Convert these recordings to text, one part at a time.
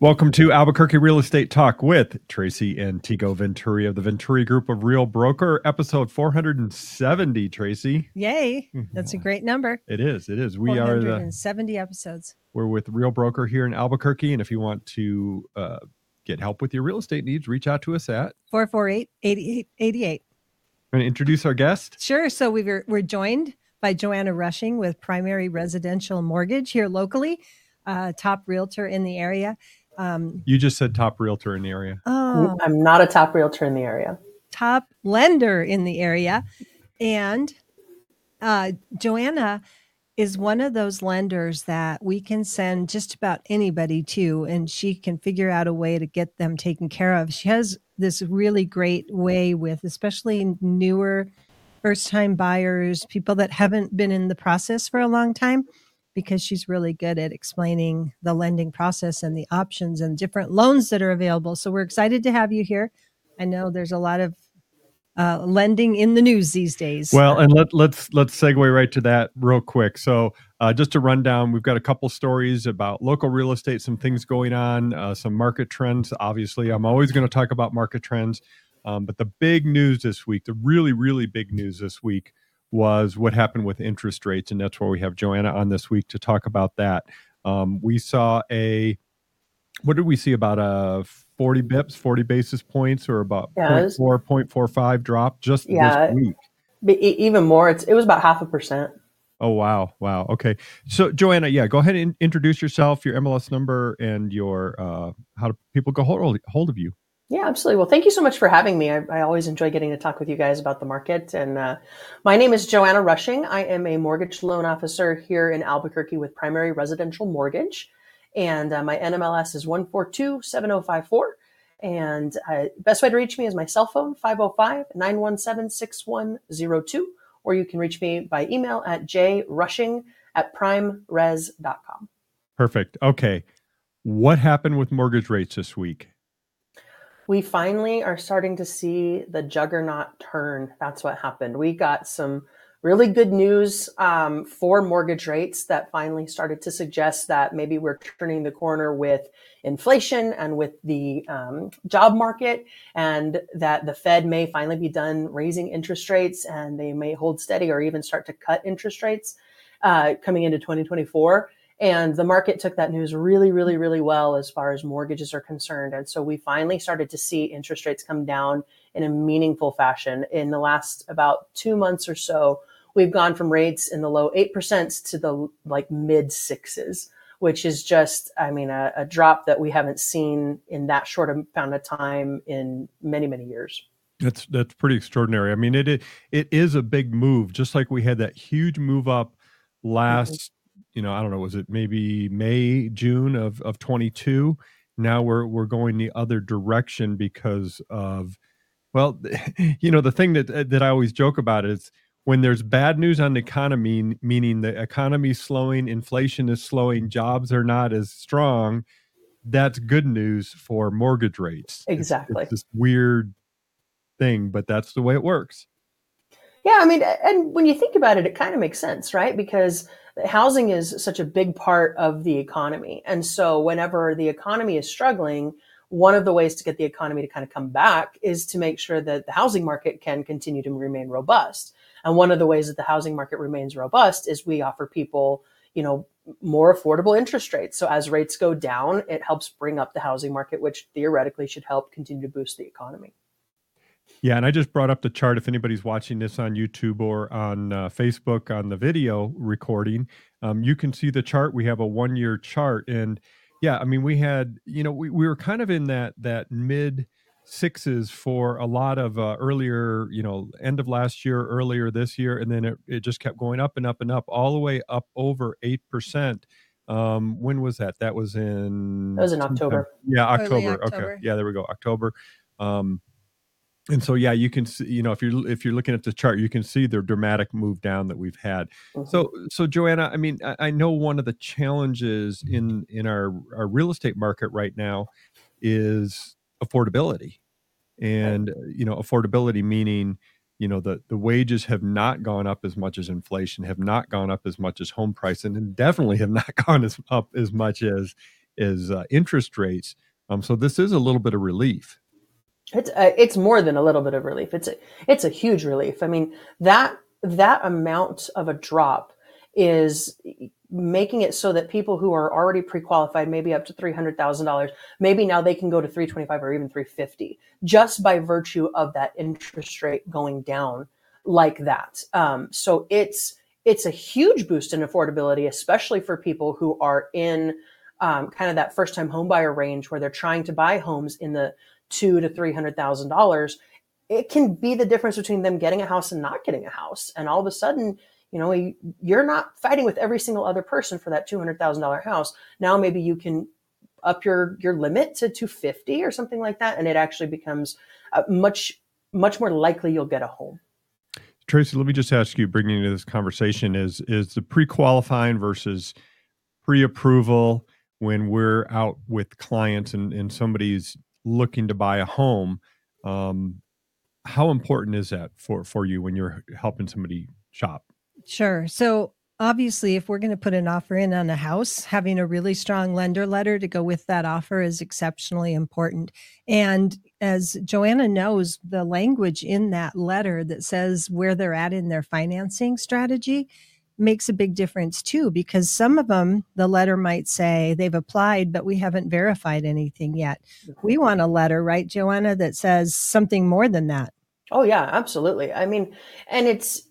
Welcome to Albuquerque Real Estate Talk with Tracy and Tego Venturi of the Venturi Group of Real Broker, episode 470. Tracy, Yay. That's a great number. it is. It is. We are the 470 episodes. we're with Real Broker here in Albuquerque, and if you want to uh, get help with your real estate needs, reach out to us at. 448 8888. Going to introduce our guest. Sure. So we were, we're joined by Joanna Rushing with Primary Residential Mortgage here locally, uh, top realtor in the area. Um, You just said top realtor in the area. oh, I'm not a top realtor in the area. top lender in the area. And uh, Joanna is one of those lenders that we can send just about anybody to, and she can figure out a way to get them taken care of. She has this really great way with, especially newer first time buyers, people that haven't been in the process for a long time. Because she's really good at explaining the lending process and the options and different loans that are available. So we're excited to have you here. I know there's a lot of uh, lending in the news these days. Well, and let, let's let's segue right to that real quick. So, uh, just to run down, we've got a couple stories about local real estate, some things going on, uh, some market trends. Obviously, I'm always going to talk about market trends, um, but the big news this week, the really really big news this week, was what happened with interest rates, and that's where we have Joanna on this week to talk about that. Um, we saw a what did we see about a 40 bips 40 basis points or about Yeah, it was- 0.4 0.45 drop just Yeah. this week But even more, it's, it was about half a percent. Oh wow, wow. Okay, so Joanna, yeah, go ahead and introduce yourself, your MLS number, and your uh, how do people go hold hold of you? Yeah, absolutely. Well, thank you so much for having me. I, I always enjoy getting to talk with you guys about the market. And uh, my name is Joanna Rushing. I am a mortgage loan officer here in Albuquerque with Primary Residential Mortgage. And uh, my NMLS is 1427054. And uh, best way to reach me is my cell phone, 505 917 6102. Or you can reach me by email at jrushing at primeres.com. Perfect. Okay, what happened with mortgage rates this week? We finally are starting to see the juggernaut turn. That's what happened. We got some really good news um, for mortgage rates that finally started to suggest that maybe we're turning the corner with inflation and with the um, job market, and that the Fed may finally be done raising interest rates and they may hold steady or even start to cut interest rates uh, coming into 2024. And the market took that news really, really, really well as far as mortgages are concerned. And so we finally started to see interest rates come down in a meaningful fashion. In the last about two months or so, we've gone from rates in the low 8% to the like mid sixes, which is just, I mean, a, a drop that we haven't seen in that short amount of time in many, many years. That's that's pretty extraordinary. I mean, it it, it is a big move, just like we had that huge move up last. Mm-hmm. You know, I don't know, was it maybe May, June of of twenty two? Now we're we're going the other direction because of, well, you know, the thing that uh, that I always joke about is when there's bad news on the economy, meaning the economy slowing, inflation is slowing, jobs are not as strong. That's good news for mortgage rates. It's- Exactly. it's this weird thing, but that's the way it works. Yeah, I mean, and when you think about it, it kind of makes sense, right? Because housing is such a big part of the economy. And so whenever the economy is struggling, one of the ways to get the economy to kind of come back is to make sure that the housing market can continue to remain robust. And one of the ways that the housing market remains robust is we offer people, you know, more affordable interest rates. So as rates go down, it helps bring up the housing market, which theoretically should help continue to boost the economy. Yeah, and I just brought up the chart. If anybody's watching this on YouTube or on uh, Facebook on the video recording, um, you can see the chart. We have a one-year chart, and yeah, I mean, we had, you know, we, we were kind of in that that mid sixes for a lot of uh, earlier, you know, end of last year, earlier this year, and then it, it just kept going up and up and up, all the way up over eight percent. Um, when was that? That was in. That was in October. Yeah, October. October. Okay. Yeah, there we go. October. Um, and so yeah, you can see, you know, if you're if you're looking at the chart, you can see the dramatic move down that we've had. So so Joanna, I mean, I, I know one of the challenges in in our our real estate market right now is affordability, and uh, you know, affordability meaning you know the the wages have not gone up as much as inflation, have not gone up as much as home price, and definitely have not gone as up as much as as uh, interest rates. Um, so this is a little bit of relief. It's uh, it's more than a little bit of relief. It's a, it's a huge relief. I mean that that amount of a drop is making it so that people who are already pre-qualified, maybe up to three hundred thousand dollars, maybe now they can go to three twenty-five or even three fifty, just by virtue of that interest rate going down like that. Um, so it's it's a huge boost in affordability, especially for people who are in um, kind of that first time homebuyer range where they're trying to buy homes in the two to three hundred thousand dollars. It can be the difference between them getting a house and not getting a house, and all of a sudden, you know, you're not fighting with every single other person for that two hundred thousand dollar house. Now maybe you can up your your limit to 250 or something like that and it actually becomes uh, much much more likely you'll get a home Tracy, let me just ask you, bringing into this conversation is is the pre-qualifying versus pre-approval when we're out with clients and, and somebody's looking to buy a home. Um, how important is that for for you when you're helping somebody shop? Sure. So obviously, if we're going to put an offer in on a house, having a really strong lender letter to go with that offer is exceptionally important. And as Joanna knows, the language in that letter that says where they're at in their financing strategy makes a big difference too, because some of them, the letter might say they've applied, but we haven't verified anything yet. We want a letter, right, Joanna, that says something more than that. Oh, yeah, absolutely. I mean, and it's,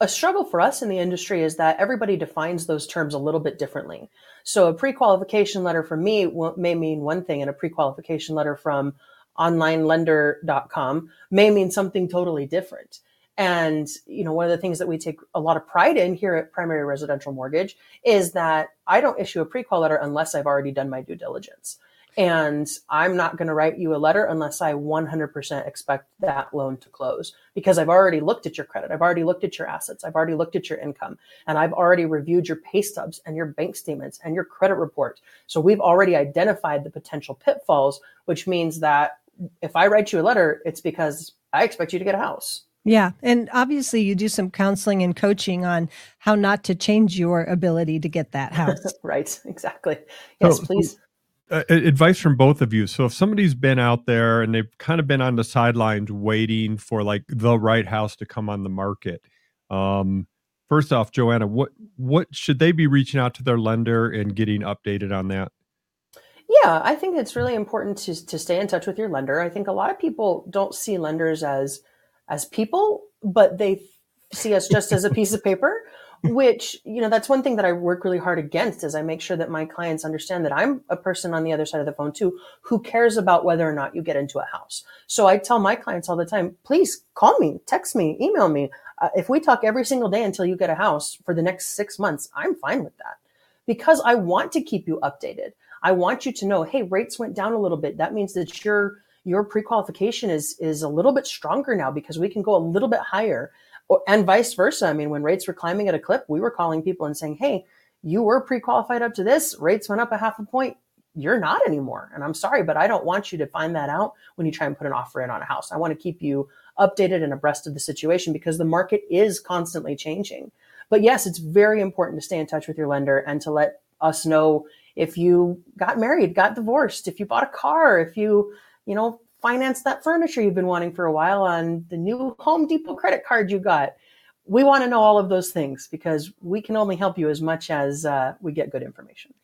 a struggle for us in the industry is that everybody defines those terms a little bit differently. So a pre-qualification letter from me may mean one thing and a pre-qualification letter from onlinelender.com may mean something totally different. And, you know, one of the things that we take a lot of pride in here at Primary Residential Mortgage is that I don't issue a pre-qual letter unless I've already done my due diligence. And I'm not going to write you a letter unless I 100% expect that loan to close because I've already looked at your credit. I've already looked at your assets. I've already looked at your income and I've already reviewed your pay stubs and your bank statements and your credit report. So we've already identified the potential pitfalls, which means that if I write you a letter, it's because I expect you to get a house. Yeah. And obviously, you do some counseling and coaching on how not to change your ability to get that house. right. Exactly. Yes, so, please uh, advice from both of you. So if somebody's been out there and they've kind of been on the sidelines waiting for like the right house to come on the market, um, first off, Joanna, what what should they be reaching out to their lender and getting updated on that? Yeah, I think it's really important to to stay in touch with your lender. I think a lot of people don't see lenders as as people, but they see us just as a piece of paper which you know that's one thing that i work really hard against is i make sure that my clients understand that i'm a person on the other side of the phone too who cares about whether or not you get into a house. So i tell my clients all the time please call me text me email me. Uh, if we talk every single day until you get a house for the next six months i'm fine with that because i want to keep you updated. I want you to know hey rates went down a little bit. That means that your your pre-qualification is is a little bit stronger now because we can go a little bit higher and vice versa. I mean, when rates were climbing at a clip, we were calling people and saying, Hey, you were pre-qualified up to this rates went up a half a point. You're not anymore. And I'm sorry, but I don't want you to find that out when you try and put an offer in on a house. I want to keep you updated and abreast of the situation because the market is constantly changing. But yes, it's very important to stay in touch with your lender and to let us know if you got married, got divorced, if you bought a car, if you, you know, finance that furniture you've been wanting for a while on the new Home Depot credit card you got. We want to know all of those things because we can only help you as much as uh, we get good information.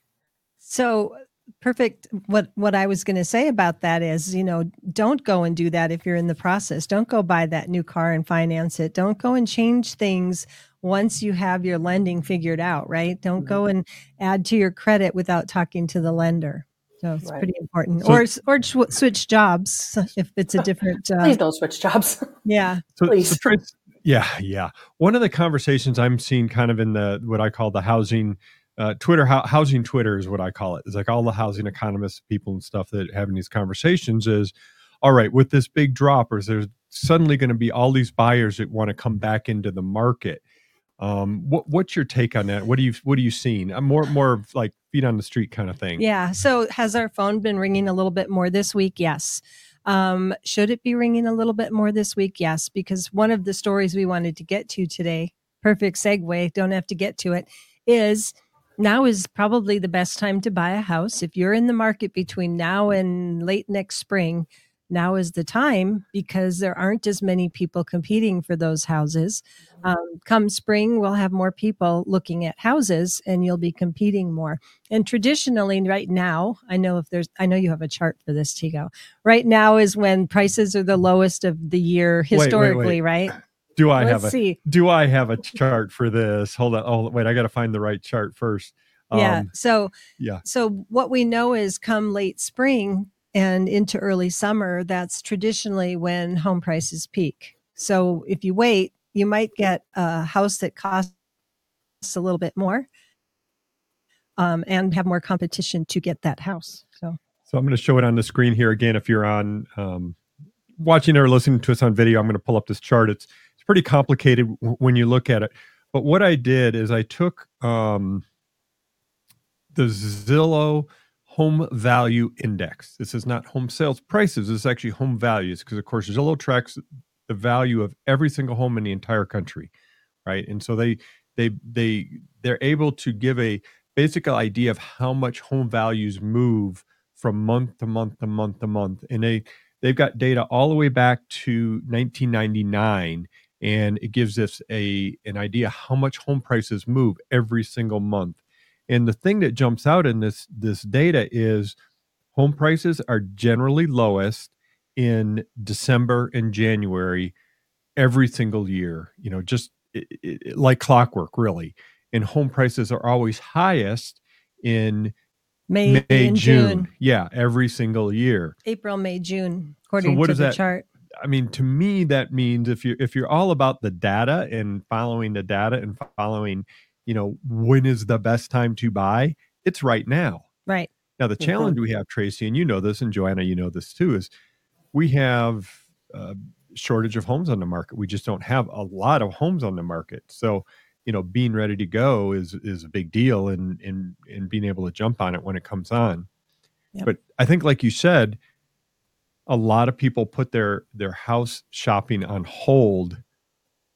So perfect what what i was going to say about that is you know don't go and do that if you're in the process don't go buy that new car and finance it don't go and change things once you have your lending figured out right don't mm-hmm. go and add to your credit without talking to the lender so it's right. pretty important. So, or or switch jobs if it's a different. Uh, please don't switch jobs. Yeah. So, please. So yeah, yeah. One of the conversations I'm seeing kind of in the what I call the housing uh, Twitter, ho- housing Twitter is what I call it. It's like all the housing economists, people and stuff that having these conversations is, all right, with this big drop, or is there suddenly going to be all these buyers that want to come back into the market? Um, what what's your take on that? What do you what are you seeing? I'm more more like feet on the street kind of thing. Yeah. So has our phone been ringing a little bit more this week? Yes. Um, should it be ringing a little bit more this week? Yes, because one of the stories we wanted to get to today, perfect segue, don't have to get to it, is now is probably the best time to buy a house. If you're in the market between now and late next spring, now is the time because there aren't as many people competing for those houses. Um, come spring, we'll have more people looking at houses and you'll be competing more. And traditionally, right now, I know if there's, I know you have a chart for this, Tego. Right now is when prices are the lowest of the year historically, wait, wait. right? Do I Let's have a see. do I have a chart for this? Hold on. Oh wait, I gotta find the right chart first. yeah. Um, So, yeah. so what we know is come late spring and into early summer, that's traditionally when home prices peak. So if you wait, you might get a house that costs a little bit more um, and have more competition to get that house. So So I'm going to show it on the screen here again. If you're on um, watching or listening to us on video, I'm going to pull up this chart. It's it's pretty complicated w- when you look at it. But what I did is I took um, the Zillow Home Value Index. This is not home sales prices. This is actually home values because, of course, Zillow tracks the value of every single home in the entire country, right? And so they they they they're able to give a basic idea of how much home values move from month to month to month to month and they they've got data all the way back to 1999 and it gives us a an idea how much home prices move every single month and the thing that jumps out in this this data is home prices are generally lowest in December and January every single year you know just i i like clockwork really and home prices are always highest in May, May, June. June. Yeah, every single year. April, May, June, according what to is the that? chart. I mean, to me, that means if you if you're all about the data and following the data and following, you know, when is the best time to buy? It's right now. Right. Now, the Mhm. challenge we have, Tracy, and you know this, and Joanna, you know this too, is we have a shortage of homes on the market. We just don't have a lot of homes on the market. So, you know, being ready to go is is a big deal, and and and being able to jump on it when it comes on. Yep. But I think, like you said, a lot of people put their their house shopping on hold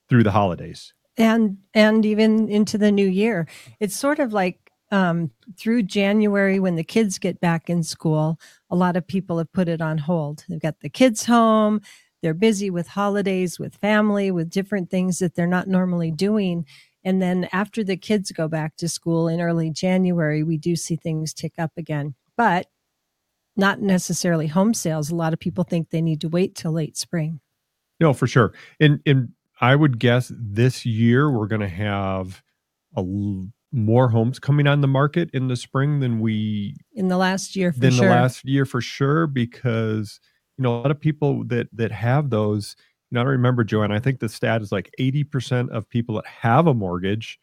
through the holidays. And and even into the new year. It's sort of like um, through january when the kids get back in school a lot of people have put it on hold. They've got the kids home. They're busy with holidays with family with different things that they're not normally doing. And then after the kids go back to school in early january we do see things tick up again. But not necessarily home sales. A lot of people think they need to wait till late spring. No, for sure. And and I would guess this year we're going to have a l- more homes coming on the market in the spring than we in the last year for than sure the last year for sure because you know a lot of people that that have those you know I don't remember Joanne I think the stat is like 80% of people that have a mortgage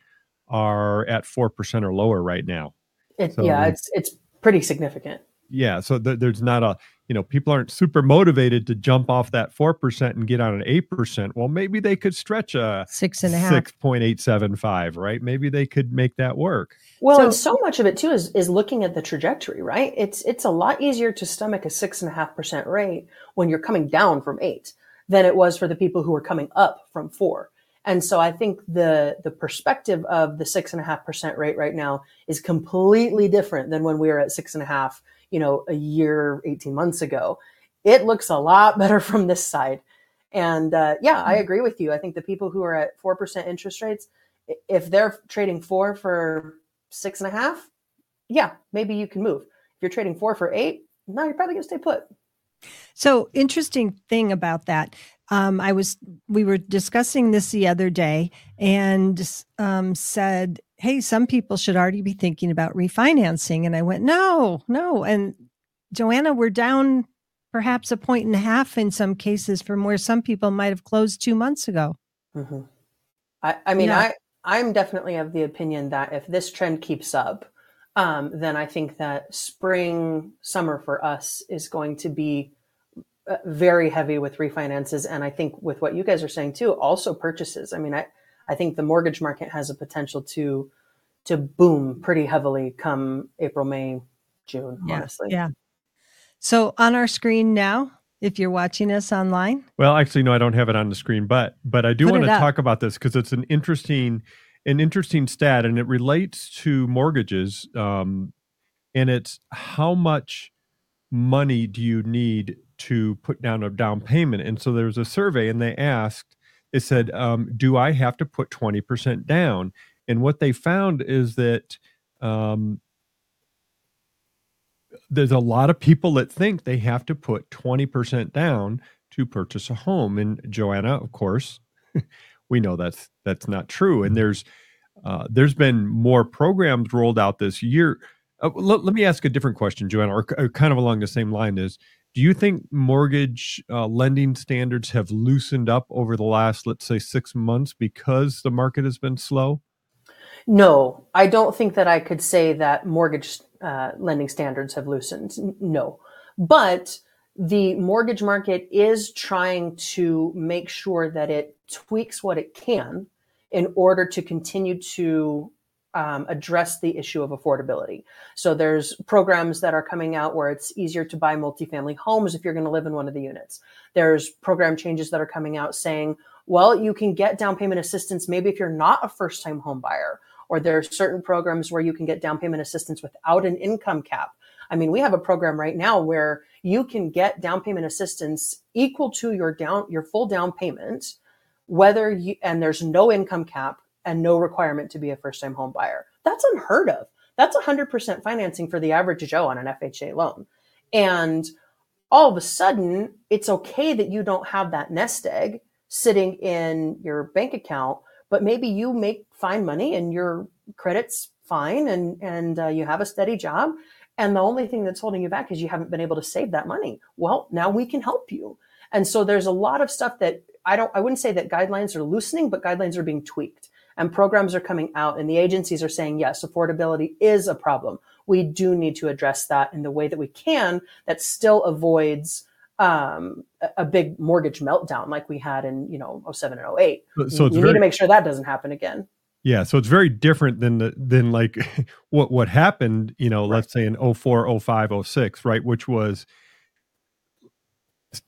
are at 4% or lower right now. It, So- yeah, it's it's pretty significant. Yeah, so th- there's not a you know people aren't super motivated to jump off that 4% and get on an 8%. Well, maybe they could stretch a six and a half 6.875, right? Maybe they could make that work. Well, So- and so much of it too is is looking at the trajectory, right? It's it's a lot easier to stomach a six and a half percent rate when you're coming down from eight than it was for the people who were coming up from four. And so I think the the perspective of the six and a half percent rate right now is completely different than when we were at six and a half, you know, a year, 18 months ago. It looks a lot better from this side. And uh, yeah, I agree with you. I think the people who are at 4% interest rates, if they're trading four for six and a half, yeah, maybe you can move. If you're trading four for eight, no, you're probably going to stay put. So interesting thing about that. Um, I was we were discussing this the other day and um, said, "Hey, some people should already be thinking about refinancing." And I went, "No, no." And Joanna, we're down perhaps a point and a half in some cases from where some people might have closed two months ago. hmm I, I mean, Yeah. I I'm definitely of the opinion that if this trend keeps up, um, then I think that spring summer for us is going to be uh, very heavy with refinances, and I think with what you guys are saying too, also purchases. I mean, I I think the mortgage market has a potential to to boom pretty heavily come April, May, June. honestly, Yeah. So on our screen now, if you're watching us online, Well, actually, no, I don't have it on the screen, but but I do Put want to up. talk about this because it's an interesting an interesting stat, and it relates to mortgages. Um, and it's how much money do you need to put down a down payment? And so there was a survey, and they asked, it said, um, "Do I have to put twenty percent down?" And what they found is that um, there's a lot of people that think they have to put 20% down to purchase a home. And joanna of course we know that's that's not true. And there's uh, there's been more programs rolled out this year. Uh, let, let, me ask a different question joanna or, or, kind of along the same line is do you think mortgage uh, lending standards have loosened up over the last let's say six months because the market has been slow? No i don't think that i could say that mortgage uh, lending standards have loosened. No. But the mortgage market is trying to make sure that it tweaks what it can in order to continue to um, address the issue of affordability. So there's programs that are coming out where it's easier to buy multifamily homes if you're going to live in one of the units. There's program changes that are coming out saying, well, you can get down payment assistance maybe if you're not a first time home buyer, or there are certain programs where you can get down payment assistance without an income cap. I mean, we have a program right now where you can get down payment assistance equal to your down your full down payment, whether you and there's no income cap and no requirement to be a first time home buyer. That's unheard of. That's 100% financing for the average Joe on an FHA loan. And all of a sudden, it's okay that you don't have that nest egg sitting in your bank account, but maybe you make fine money and your credit's fine and and uh, you have a steady job and the only thing that's holding you back is you haven't been able to save that money. Well, now we can help you. And so there's a lot of stuff that I don't, I wouldn't say that guidelines are loosening, but guidelines are being tweaked and programs are coming out and the agencies are saying, yes, affordability is a problem. We do need to address that in the way that we can that still avoids um, a big mortgage meltdown like we had in, you know, 07 and 08. So you, you very- need to make sure that doesn't happen again. Yeah, so it's very different than the than like what what happened, you know, right. let's say in 04, 05, 06, right, which was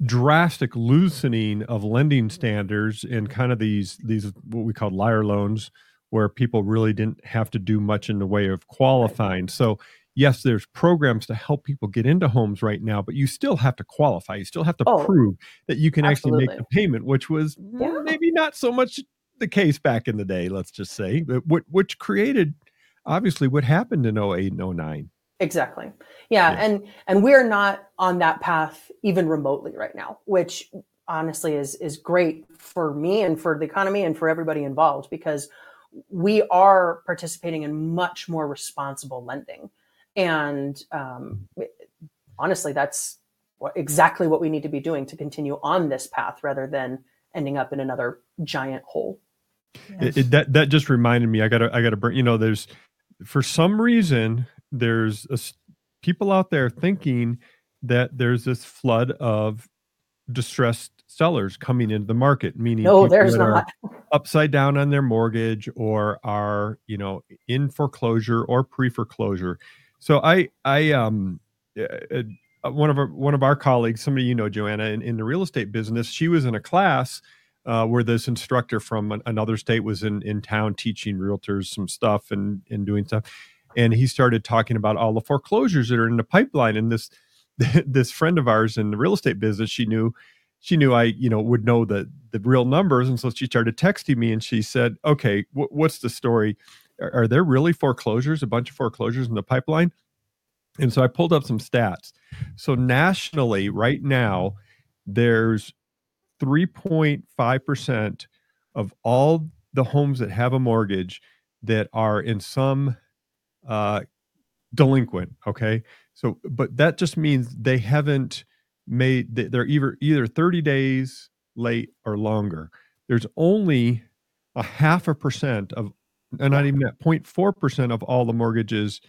drastic loosening of lending standards and kind of these these what we call liar loans where people really didn't have to do much in the way of qualifying. So yes, there's programs to help people get into homes right now, but you still have to qualify. You still have to oh, prove that you can absolutely. actually make the payment, which was yeah. maybe not so much the case back in the day, let's just say, what which created obviously what happened in 08 and 09. Exactly. Yeah, yeah, and and we're not on that path even remotely right now, which honestly is is great for me and for the economy and for everybody involved because we are participating in much more responsible lending, and um, honestly, that's what, exactly what we need to be doing to continue on this path rather than ending up in another giant hole. It, it, that that just reminded me. I gotta I gotta bring. You know, there's for some reason there's a, people out there thinking that there's this flood of distressed sellers coming into the market, meaning no, there's not upside down on their mortgage or are you know in foreclosure or pre foreclosure. So I I um. Uh, one of our one of our colleagues, somebody you know, Joanna, in, in the real estate business, she was in a class uh, where this instructor from an, another state was in, in town teaching realtors some stuff and, and doing stuff. And he started talking about all the foreclosures that are in the pipeline. And this this friend of ours in the real estate business, she knew she knew I you know would know the the real numbers, and so she started texting me and she said, "Okay, w- what's the story? Are, are there really foreclosures? A bunch of foreclosures in the pipeline?" And so I pulled up some stats. So nationally, right now, there's 3.5% of all the homes that have a mortgage that are in some uh, delinquent. Okay. So, but that just means they haven't made, they're either, either 30 days late or longer. There's only a half a percent of, and not even that 0.4% of all the mortgages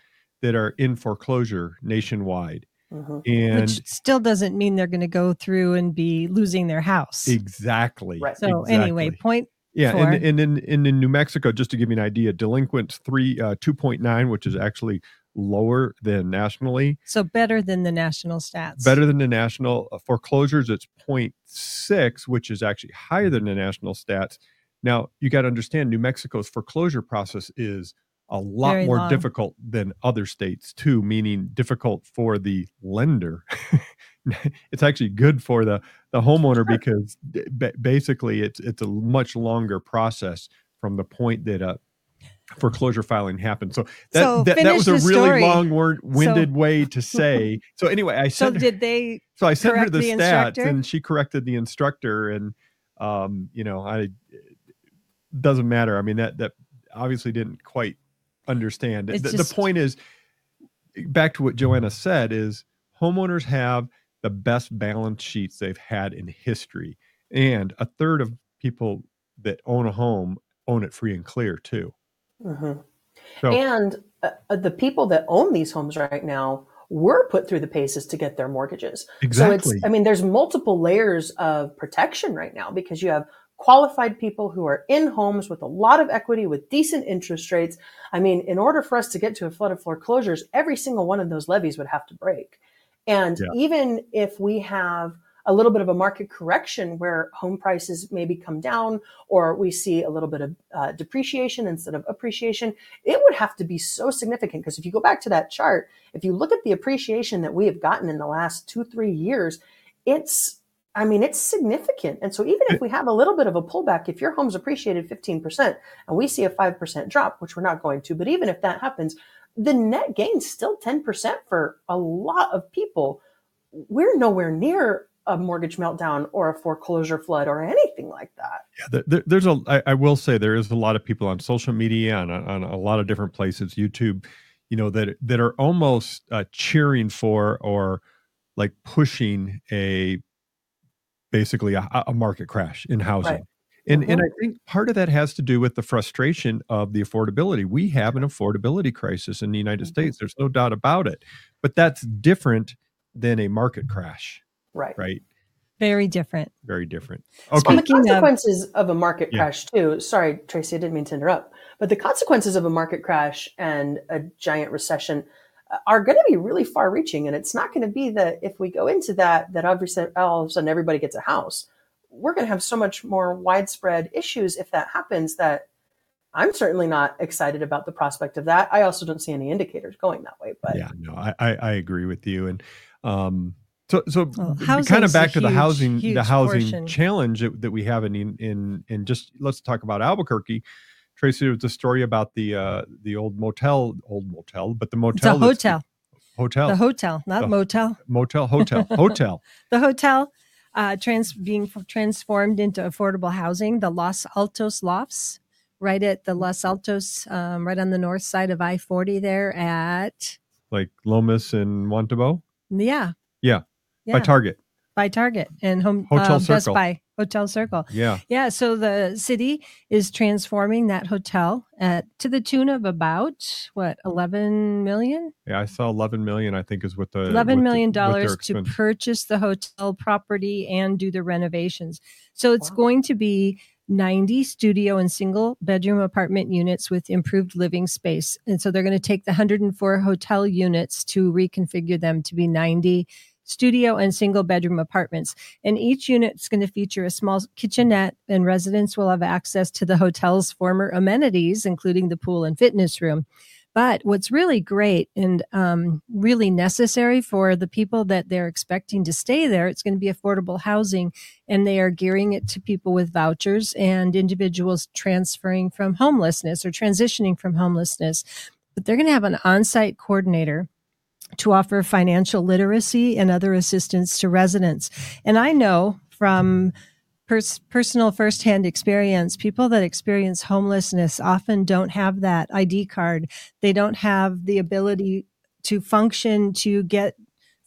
that are in foreclosure nationwide. Mm-hmm. And Which still doesn't mean they're going to go through and be losing their house. Exactly. Right. So exactly. anyway, point. Yeah, and, and in, in in New Mexico, just to give you an idea, delinquents three uh, two point nine, which is actually lower than nationally. So better than the national stats. Better than the national uh, foreclosures. It's 0.6, which is actually higher than the national stats. Now, you got to understand New Mexico's foreclosure process is a lot Very more long. difficult than other states too, meaning difficult for the lender. it's actually good for the the homeowner because ba- basically it's it's a much longer process from the point that a foreclosure filing happened. So that So that, that was a really story. long word winded way to say. So anyway, I So sent her- did they? so I sent her the, the stats and she corrected the instructor and um, you know, I doesn't matter. I mean that that obviously didn't quite understand. The, the point is back to what Joanna said is homeowners have the best balance sheets they've had in history. And a third of people that own a home own it free and clear too. Mhm. So And uh, uh, the people that own these homes right now were put through the paces to get their mortgages. exactly. So it's, I mean, there's multiple layers of protection right now because you have qualified people who are in homes with a lot of equity with decent interest rates. I mean, in order for us to get to a flood of foreclosures, every single one of those levees would have to break. And Yeah. even if we have a little bit of a market correction where home prices maybe come down or we see a little bit of uh, depreciation instead of appreciation, it would have to be so significant. Because if you go back to that chart, if you look at the appreciation that we have gotten in the last two, three years, it's, I mean, it's significant. And so even if we have a little bit of a pullback, if your home's appreciated 15% and we see a 5% drop, which we're not going to, but even if that happens, the net gain's still 10% for a lot of people. We're nowhere near a mortgage meltdown or a foreclosure flood or anything like that. Yeah, there- there, there's a. I, I will say there is a lot of people on social media and on, on a lot of different places, YouTube, you know, that that are almost uh, cheering for or like pushing a basically a, a market crash in housing. Right. And and Mhm. I think part of that has to do with the frustration of the affordability. We have an affordability crisis in the United Mhm. States. There's no doubt about it. But that's different than a market crash, Right. right? Very different. Very different. Well, Okay. the Speaking of- consequences of, a market Yeah. crash too. Sorry, Tracy, I didn't mean to interrupt. But the consequences of a market crash and a giant recession are going to be really far-reaching, and it's not going to be that if we go into that, that all of a sudden everybody gets a house. We're going to have so much more widespread issues if that happens. That I'm certainly not excited about the prospect of that. I also don't see any indicators going that way. But yeah no I, I i agree with you and um so so Well, kind of back a to the housing the housing portion. challenge that, that we have in in in just let's talk about albuquerque tracy it was a story about the uh the old motel old motel but the motel It's a hotel. hotel The hotel, not The- motel. motel hotel hotel The hotel uh, trans being transformed into affordable housing. The Los Altos Lofts, right at the Los Altos, um, right on the north side of I forty. There at like lomas and montebo yeah, Yeah, yeah, by target by Target and Home Hotel uh, Best Circle. Buy Hotel Circle. yeah Yeah, so the city is transforming that hotel at to the tune of about what eleven million. yeah i saw 11 million i think is what the eleven what million the- dollars to purchase the hotel property and do the renovations. So it's Wow. going to be 90 studio and single bedroom apartment units with improved living space. And so they're going to take the 104 hotel units to reconfigure them to be 90 studio and single bedroom apartments. And each unit is going to feature a small kitchenette, and residents will have access to the hotel's former amenities, including the pool and fitness room. But what's really great and um, really necessary for the people that they're expecting to stay there, it's going to be affordable housing, and they are gearing it to people with vouchers and individuals transferring from homelessness or transitioning from homelessness. But they're going to have an on site coordinator to offer financial literacy and other assistance to residents. And I know from pers- personal firsthand experience, people that experience homelessness often don't have that ID card. They don't have the ability to function to get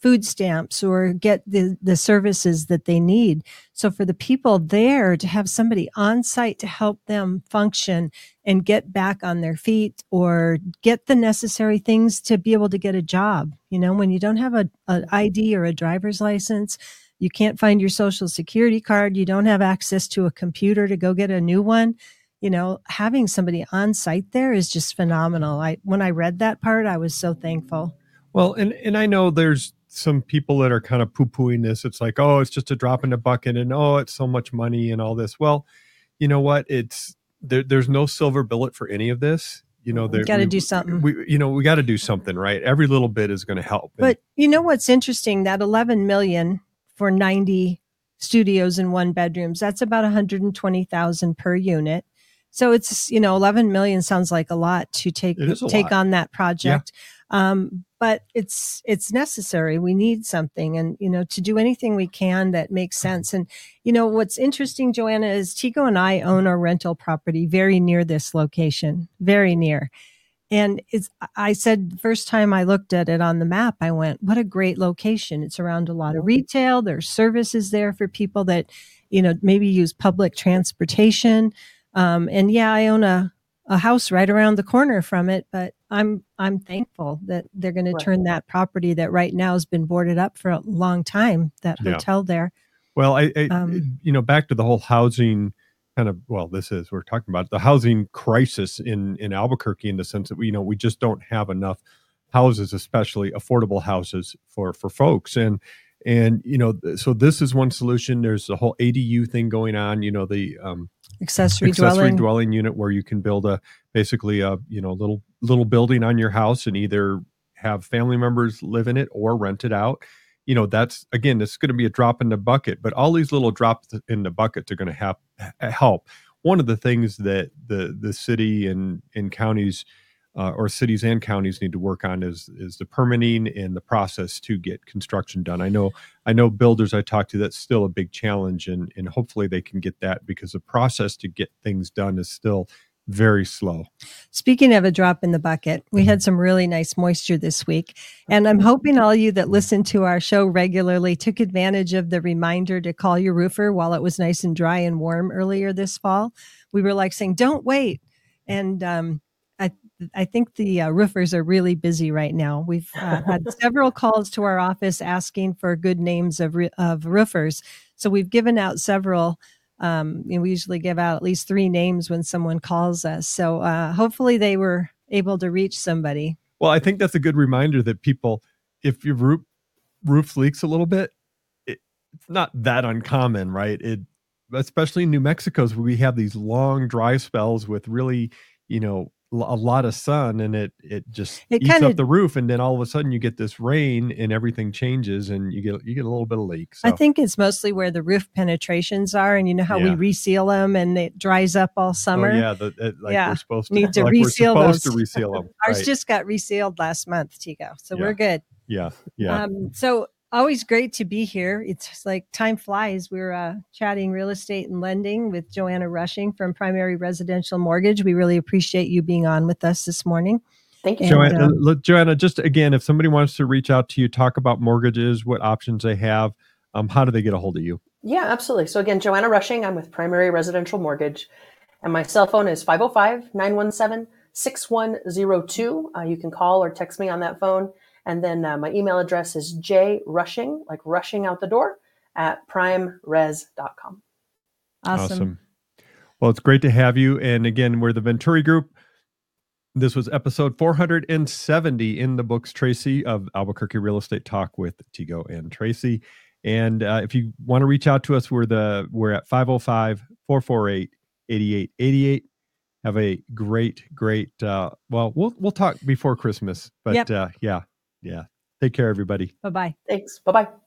food stamps or get the, the services that they need. So for the people there to have somebody on site to help them function and get back on their feet or get the necessary things to be able to get a job. You know, when you don't have a, an ID or a driver's license, you can't find your social security card, you don't have access to a computer to go get a new one. You know, having somebody on site there is just phenomenal. I when I read that part, I was so thankful. Well, and and I know there's some people that are kind of poo pooing this. It's like, oh, it's just a drop in the bucket, and oh, it's so much money and all this. Well, you know what? It's there, there's no silver bullet for any of this. You know, there, got to do something. We, you know, we got to do something, right? Every little bit is going to help. But you know what's interesting? That 11 million for 90 studios in one bedrooms. That's about 120,000 per unit. So it's, you know, 11 million sounds like a lot to take, take lot. on that project. Yeah. Um, but it's, it's necessary. We need something and, you know, to do anything we can that makes sense. And, you know, what's interesting, Joanna, is Tego and I own a rental property very near this location, very near. And it's, I said, first time I looked at it on the map, I went, what a great location. It's around a lot of retail. There's services there for people that, you know, maybe use public transportation. Um, and yeah, I own a, a house right around the corner from it, but I'm, I'm thankful that they're going right. to turn that property that right now has been boarded up for a long time, that yeah. hotel there. Well, I, I um, you know, back to the whole housing kind of well this is we're talking about the housing crisis in in albuquerque in the sense that we you know we just don't have enough houses especially affordable houses for for folks and and you know so this is one solution. There's the whole adu thing going on you know the um accessory, accessory dwelling. dwelling unit where you can build a basically a you know little little building on your house and either have family members live in it or rent it out. You know that's again it's going to be a drop in the bucket but all these little drops in the buckets are going to have help. One of the things that the the city and and counties uh, or cities and counties need to work on is is the permitting and the process to get construction done. I know I know builders I talk to that's still a big challenge and and hopefully they can get that because the process to get things done is still very slow. Speaking of a drop in the bucket, we had some really nice moisture this week. And I'm hoping all you that listen to our show regularly took advantage of the reminder to call your roofer while it was nice and dry and warm earlier this fall. We were like saying, don't wait. And um, I, think the uh, roofers are really busy right now. We've uh, had several calls to our office asking for good names of, of roofers. So we've given out several um, you know, we usually give out at least three names when someone calls us. So uh, hopefully they were able to reach somebody. Well, I think that's a good reminder that people, if your roof roof leaks a little bit, it, it's not that uncommon, right? It especially in New Mexico's where we have these long dry spells with really, you know, a lot of sun and it it just it eats kinda, up the roof and then all of a sudden you get this rain and everything changes and you get you get a little bit of leak so. i think it's mostly where the roof penetrations are and you know how yeah. we reseal them and it dries up all summer oh, yeah the, it, like yeah. we're supposed to need to like reseal we're those to reseal them ours right. just got resealed last month tego so yeah. we're good yeah yeah um so always great to be here. It's like time flies. We're uh, chatting real estate and lending with Joanna Rushing from Primary Residential Mortgage. We really appreciate you being on with us this morning. Thank you, Joanna. Uh, Joanna, just again, if somebody wants to reach out to you, talk about mortgages, what options they have, um, how do they get a hold of you? Yeah, absolutely. So again, Joanna Rushing, I'm with Primary Residential Mortgage, and my cell phone is 505 917 6102. Uh, you can call or text me on that phone. And then uh, my email address is jrushing, like rushing out the door, at primeres.com. Awesome. awesome. Well, it's great to have you. And again, we're the Venturi Group. This was episode 470 in the books, Tracy, of Albuquerque Real Estate Talk with Tego and Tracy. And uh, if you want to reach out to us, we're the we're at 505 448 8888 have a great great uh well we'll we'll talk before christmas but yep. uh yeah yeah. Take care, everybody. Bye bye. Thanks. Bye bye.